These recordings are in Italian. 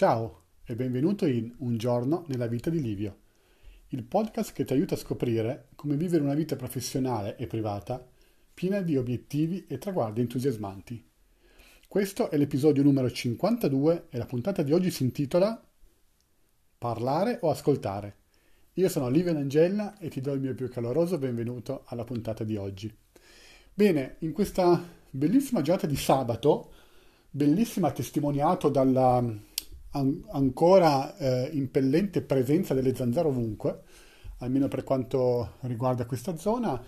Ciao e benvenuto in Un giorno nella vita di Livio, il podcast che ti aiuta a scoprire come vivere una vita professionale e privata piena di obiettivi e traguardi entusiasmanti. Questo è l'episodio numero 52 e la puntata di oggi si intitola Parlare o ascoltare. Io sono Livio Angella e ti do il mio più caloroso benvenuto alla puntata di oggi. Bene, in questa bellissima giornata di sabato, bellissima testimoniato dalla an- ancora eh, impellente presenza delle zanzare ovunque, almeno per quanto riguarda questa zona.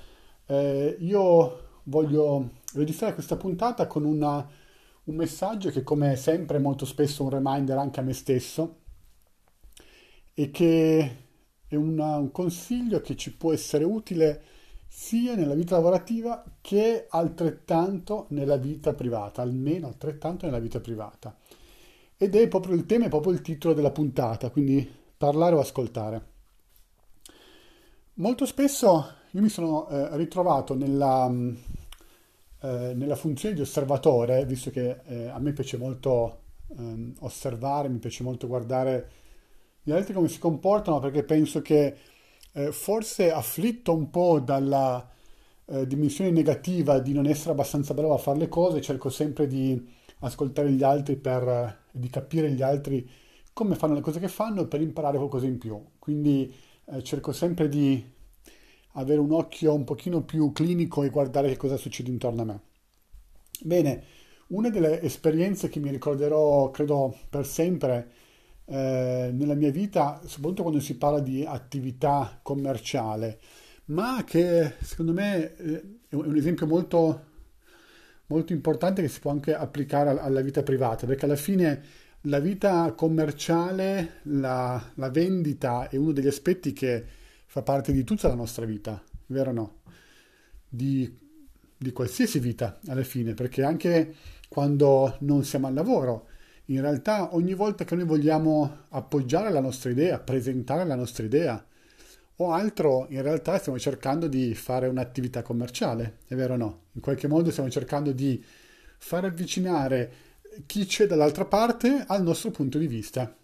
Eh, io voglio registrare questa puntata con una, un messaggio che come sempre è molto spesso un reminder anche a me stesso e che è una, un consiglio che ci può essere utile sia nella vita lavorativa che altrettanto nella vita privata, almeno altrettanto nella vita privata. Ed è proprio il tema, è proprio il titolo della puntata, quindi parlare o ascoltare. Molto spesso io mi sono eh, ritrovato nella, mm, eh, nella, funzione di osservatore, visto che eh, a me piace molto ehm, osservare, mi piace molto guardare gli altri come si comportano, perché penso che eh, forse afflitto un po' dalla eh, dimensione negativa di non essere abbastanza bravo a fare le cose, cerco sempre di ascoltare gli altri per di capire gli altri come fanno le cose che fanno per imparare qualcosa in più. Quindi eh, cerco sempre di avere un occhio un pochino più clinico e guardare che cosa succede intorno a me. Bene, una delle esperienze che mi ricorderò, credo, per sempre eh, nella mia vita, soprattutto quando si parla di attività commerciale, ma che secondo me eh, è un esempio molto molto importante che si può anche applicare alla vita privata, perché alla fine la vita commerciale, la, la vendita è uno degli aspetti che fa parte di tutta la nostra vita, vero o no? Di, di qualsiasi vita alla fine, perché anche quando non siamo al lavoro, in realtà ogni volta che noi vogliamo appoggiare la nostra idea, presentare la nostra idea, o altro, in realtà stiamo cercando di fare un'attività commerciale, è vero o no? In qualche modo stiamo cercando di far avvicinare chi c'è dall'altra parte al nostro punto di vista.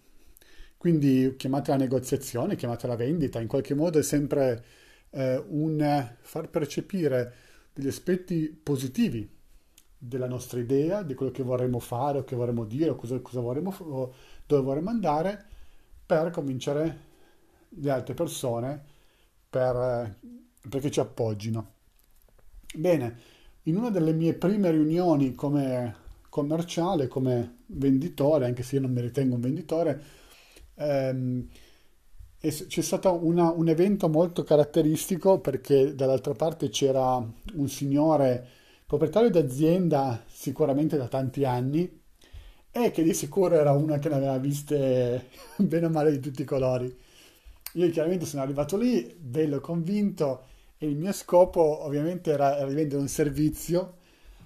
Quindi chiamate la negoziazione, chiamate la vendita, in qualche modo è sempre eh, un far percepire degli aspetti positivi della nostra idea, di quello che vorremmo fare o che vorremmo dire o, cosa, cosa vorremmo, o dove vorremmo andare per cominciare le altre persone per, perché ci appoggino. Bene, in una delle mie prime riunioni come commerciale, come venditore, anche se io non mi ritengo un venditore, ehm, c'è stato una, un evento molto caratteristico perché dall'altra parte c'era un signore proprietario d'azienda sicuramente da tanti anni e che di sicuro era una che ne aveva viste bene o male di tutti i colori io chiaramente sono arrivato lì, bello convinto, e il mio scopo ovviamente era, era di vendere un servizio.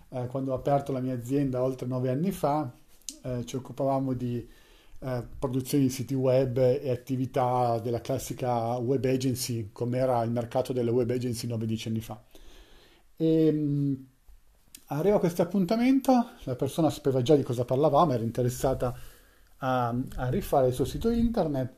Eh, quando ho aperto la mia azienda oltre nove anni fa, eh, ci occupavamo di eh, produzione di siti web e attività della classica web agency, come era il mercato delle web agency 9-10 anni fa. E, mh, mm, arrivo a questo appuntamento, la persona sapeva già di cosa parlavamo, era interessata a, a rifare il suo sito internet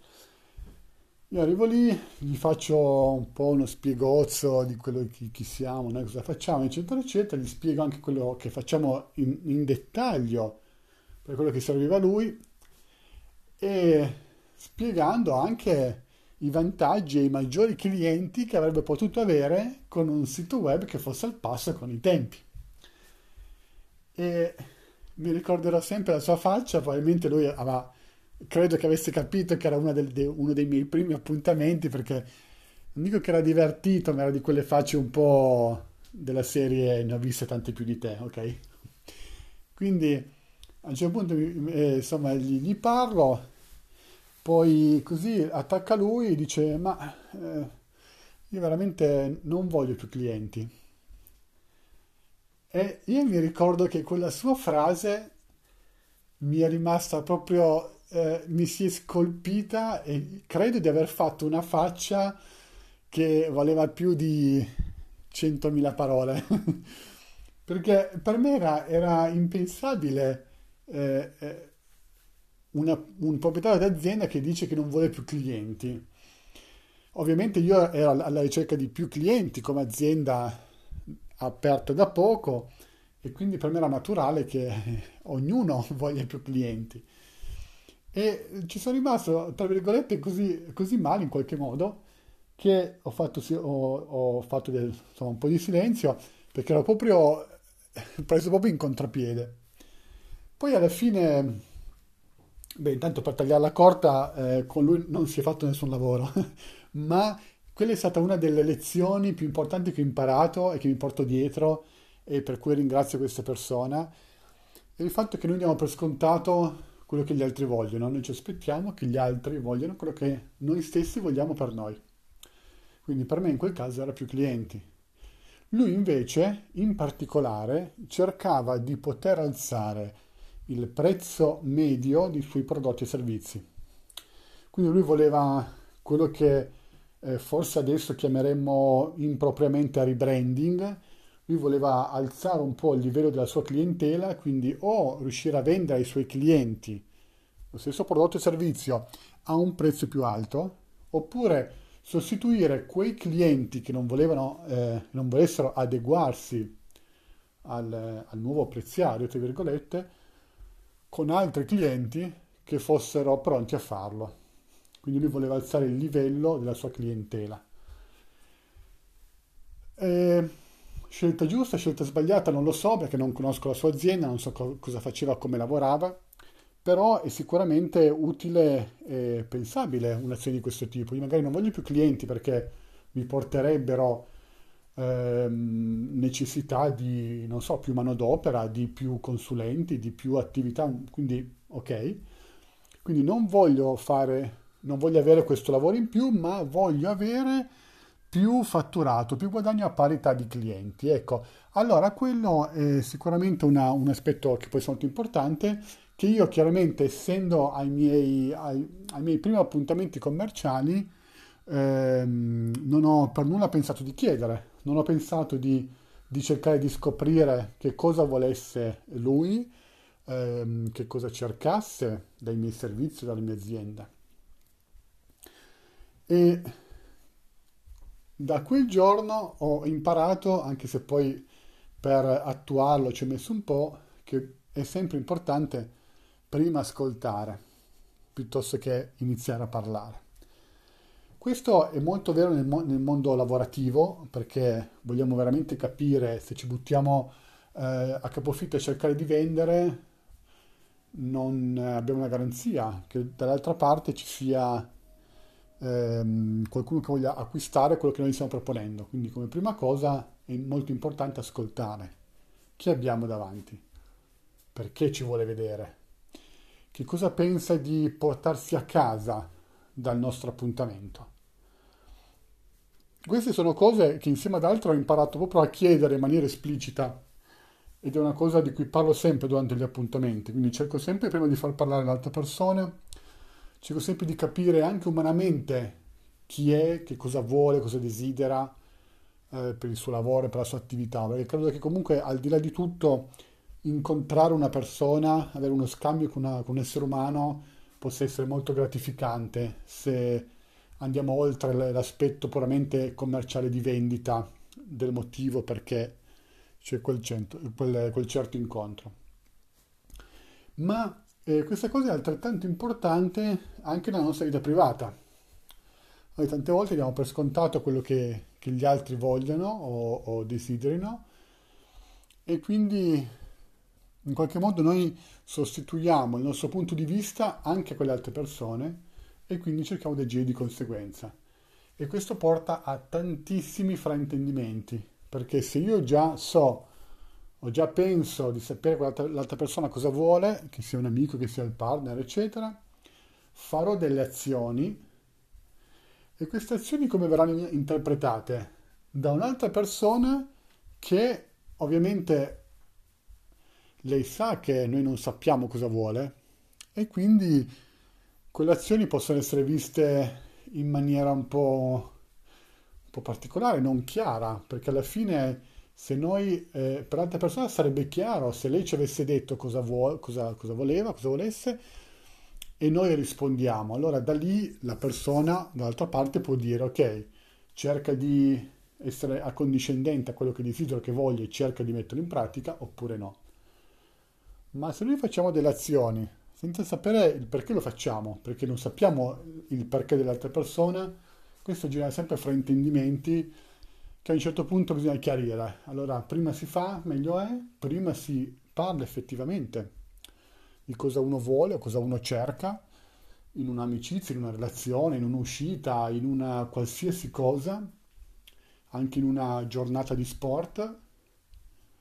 io arrivo lì, gli faccio un po' uno spiegozzo di quello che chi siamo, noi cosa facciamo, eccetera, eccetera. Gli spiego anche quello che facciamo in, in dettaglio per quello che serviva a lui e spiegando anche i vantaggi e i maggiori clienti che avrebbe potuto avere con un sito web che fosse al passo con i tempi. E mi ricorderò sempre la sua faccia, probabilmente lui aveva credo che avesse capito che era de, uno dei miei primi appuntamenti perché non dico che era divertito, ma era di quelle facce un po' della serie ne ho viste tante più di te, ok? Quindi a un certo punto eh, insomma gli, gli, parlo, poi così attacca lui e dice ma eh, io veramente non voglio più clienti. E io mi ricordo che quella sua frase mi è rimasta proprio eh, mi si è scolpita e credo di aver fatto una faccia che valeva più di 100.000 parole. Perché per me era, era impensabile eh, eh, una, un proprietario d'azienda che dice che non vuole più clienti. Ovviamente io ero alla ricerca di più clienti come azienda aperta da poco e quindi per me era naturale che ognuno voglia più clienti. E ci sono rimasto, tra virgolette, così, così male in qualche modo che ho fatto, ho, ho fatto del, insomma, un po' di silenzio perché ero proprio preso proprio in contrapiede. Poi alla fine, beh, intanto per tagliarla corta, eh, con lui non si è fatto nessun lavoro, ma quella è stata una delle lezioni più importanti che ho imparato e che mi porto dietro e per cui ringrazio questa persona. E il fatto che noi diamo per scontato quello che gli altri vogliono, noi ci aspettiamo che gli altri vogliano quello che noi stessi vogliamo per noi. Quindi per me in quel caso era più clienti. Lui invece, in particolare, cercava di poter alzare il prezzo medio dei suoi prodotti e servizi. Quindi lui voleva quello che eh, forse adesso chiameremmo impropriamente rebranding, lui voleva alzare un po' il livello della sua clientela, quindi o riuscire a vendere ai suoi clienti lo stesso prodotto e servizio a un prezzo più alto, oppure sostituire quei clienti che non volevano, eh, non volessero adeguarsi al, al nuovo preziario, tra virgolette, con altri clienti che fossero pronti a farlo. Quindi lui voleva alzare il livello della sua clientela. E scelta giusta, scelta sbagliata, non lo so perché non conosco la sua azienda, non so co- cosa faceva, come lavorava, però è sicuramente utile e pensabile un'azione di questo tipo. Io magari non voglio più clienti perché mi porterebbero ehm, necessità di, non so, più manodopera, di più consulenti, di più attività, quindi ok. Quindi non voglio fare, non voglio avere questo lavoro in più, ma voglio avere più fatturato, più guadagno a parità di clienti. Ecco, allora quello è sicuramente una, un aspetto che poi è molto importante, che io chiaramente essendo ai miei, ai, ai miei primi appuntamenti commerciali, ehm, non ho per nulla pensato di chiedere, non ho pensato di, di cercare di scoprire che cosa volesse lui, ehm, che cosa cercasse dai miei servizi, dalla mia azienda. E da quel giorno ho imparato, anche se poi per attuarlo ci ho messo un po', che è sempre importante prima ascoltare piuttosto che iniziare a parlare. Questo è molto vero nel, mo- nel mondo lavorativo perché vogliamo veramente capire se ci buttiamo eh, a capofitto a cercare di vendere, non abbiamo una garanzia che dall'altra parte ci sia ehm, qualcuno che voglia acquistare quello che noi stiamo proponendo. Quindi come prima cosa è molto importante ascoltare chi abbiamo davanti, perché ci vuole vedere, che cosa pensa di portarsi a casa dal nostro appuntamento. Queste sono cose che insieme ad altre ho imparato proprio a chiedere in maniera esplicita ed è una cosa di cui parlo sempre durante gli appuntamenti, quindi cerco sempre prima di far parlare l'altra persona, cerco sempre di capire anche umanamente chi è, che cosa vuole, cosa desidera eh, per il suo lavoro, per la sua attività, perché credo che comunque al di là di tutto incontrare una persona, avere uno scambio con, una, con un essere umano possa essere molto gratificante se andiamo oltre l'aspetto puramente commerciale di vendita del motivo perché c'è quel, cento, quel, quel certo incontro. Ma eh, questa cosa è altrettanto importante anche nella nostra vita privata. Noi tante volte diamo per scontato quello che, che gli altri vogliono o, o desiderino e quindi in qualche modo noi sostituiamo il nostro punto di vista anche a quelle altre persone e quindi cerchiamo di agire di conseguenza. E questo porta a tantissimi fraintendimenti, perché se io già so, già penso di sapere l'altra persona cosa vuole, che sia un amico, che sia il partner, eccetera, farò delle azioni. E queste azioni come verranno interpretate? Da un'altra persona che ovviamente lei sa che noi non sappiamo cosa vuole. E quindi quelle azioni possono essere viste in maniera un po', un po particolare, non chiara, perché alla fine se noi, eh, per l'altra persona sarebbe chiaro, se lei ci avesse detto cosa, vuole, cosa, cosa voleva, cosa volesse, e noi rispondiamo. Allora da lì la persona dall'altra parte può dire ok, cerca di essere accondiscendente a quello che desidero, che voglio e cerca di metterlo in pratica oppure no. Ma se noi facciamo delle azioni senza sapere il perché lo facciamo, perché non sappiamo il perché dell'altra persona, questo genera sempre fraintendimenti che a un certo punto bisogna chiarire. Allora, prima si fa, meglio è, prima si parla effettivamente di cosa uno vuole o cosa uno cerca in un'amicizia, in una relazione, in un'uscita, in una qualsiasi cosa, anche in una giornata di sport,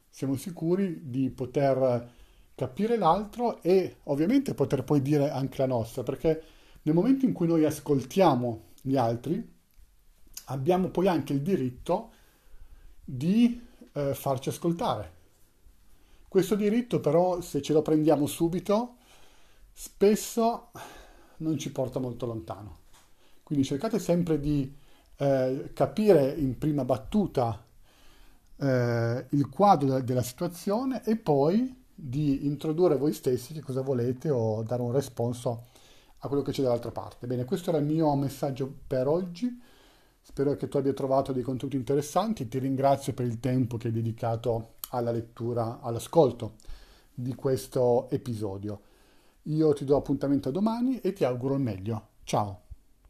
siamo sicuri di poter capire l'altro e ovviamente poter poi dire anche la nostra, perché nel momento in cui noi ascoltiamo gli altri, abbiamo poi anche il diritto di eh, farci ascoltare. Questo diritto però, se ce lo prendiamo subito, spesso non ci porta molto lontano. Quindi cercate sempre di eh, capire in prima battuta eh, il quadro della situazione e poi di introdurre voi stessi che cosa volete o dare un responso a quello che c'è dall'altra parte. Bene, questo era il mio messaggio per oggi. Spero che tu abbia trovato dei contenuti interessanti. Ti ringrazio per il tempo che hai dedicato alla lettura, all'ascolto di questo episodio. Io ti do appuntamento a domani e ti auguro il meglio. Ciao!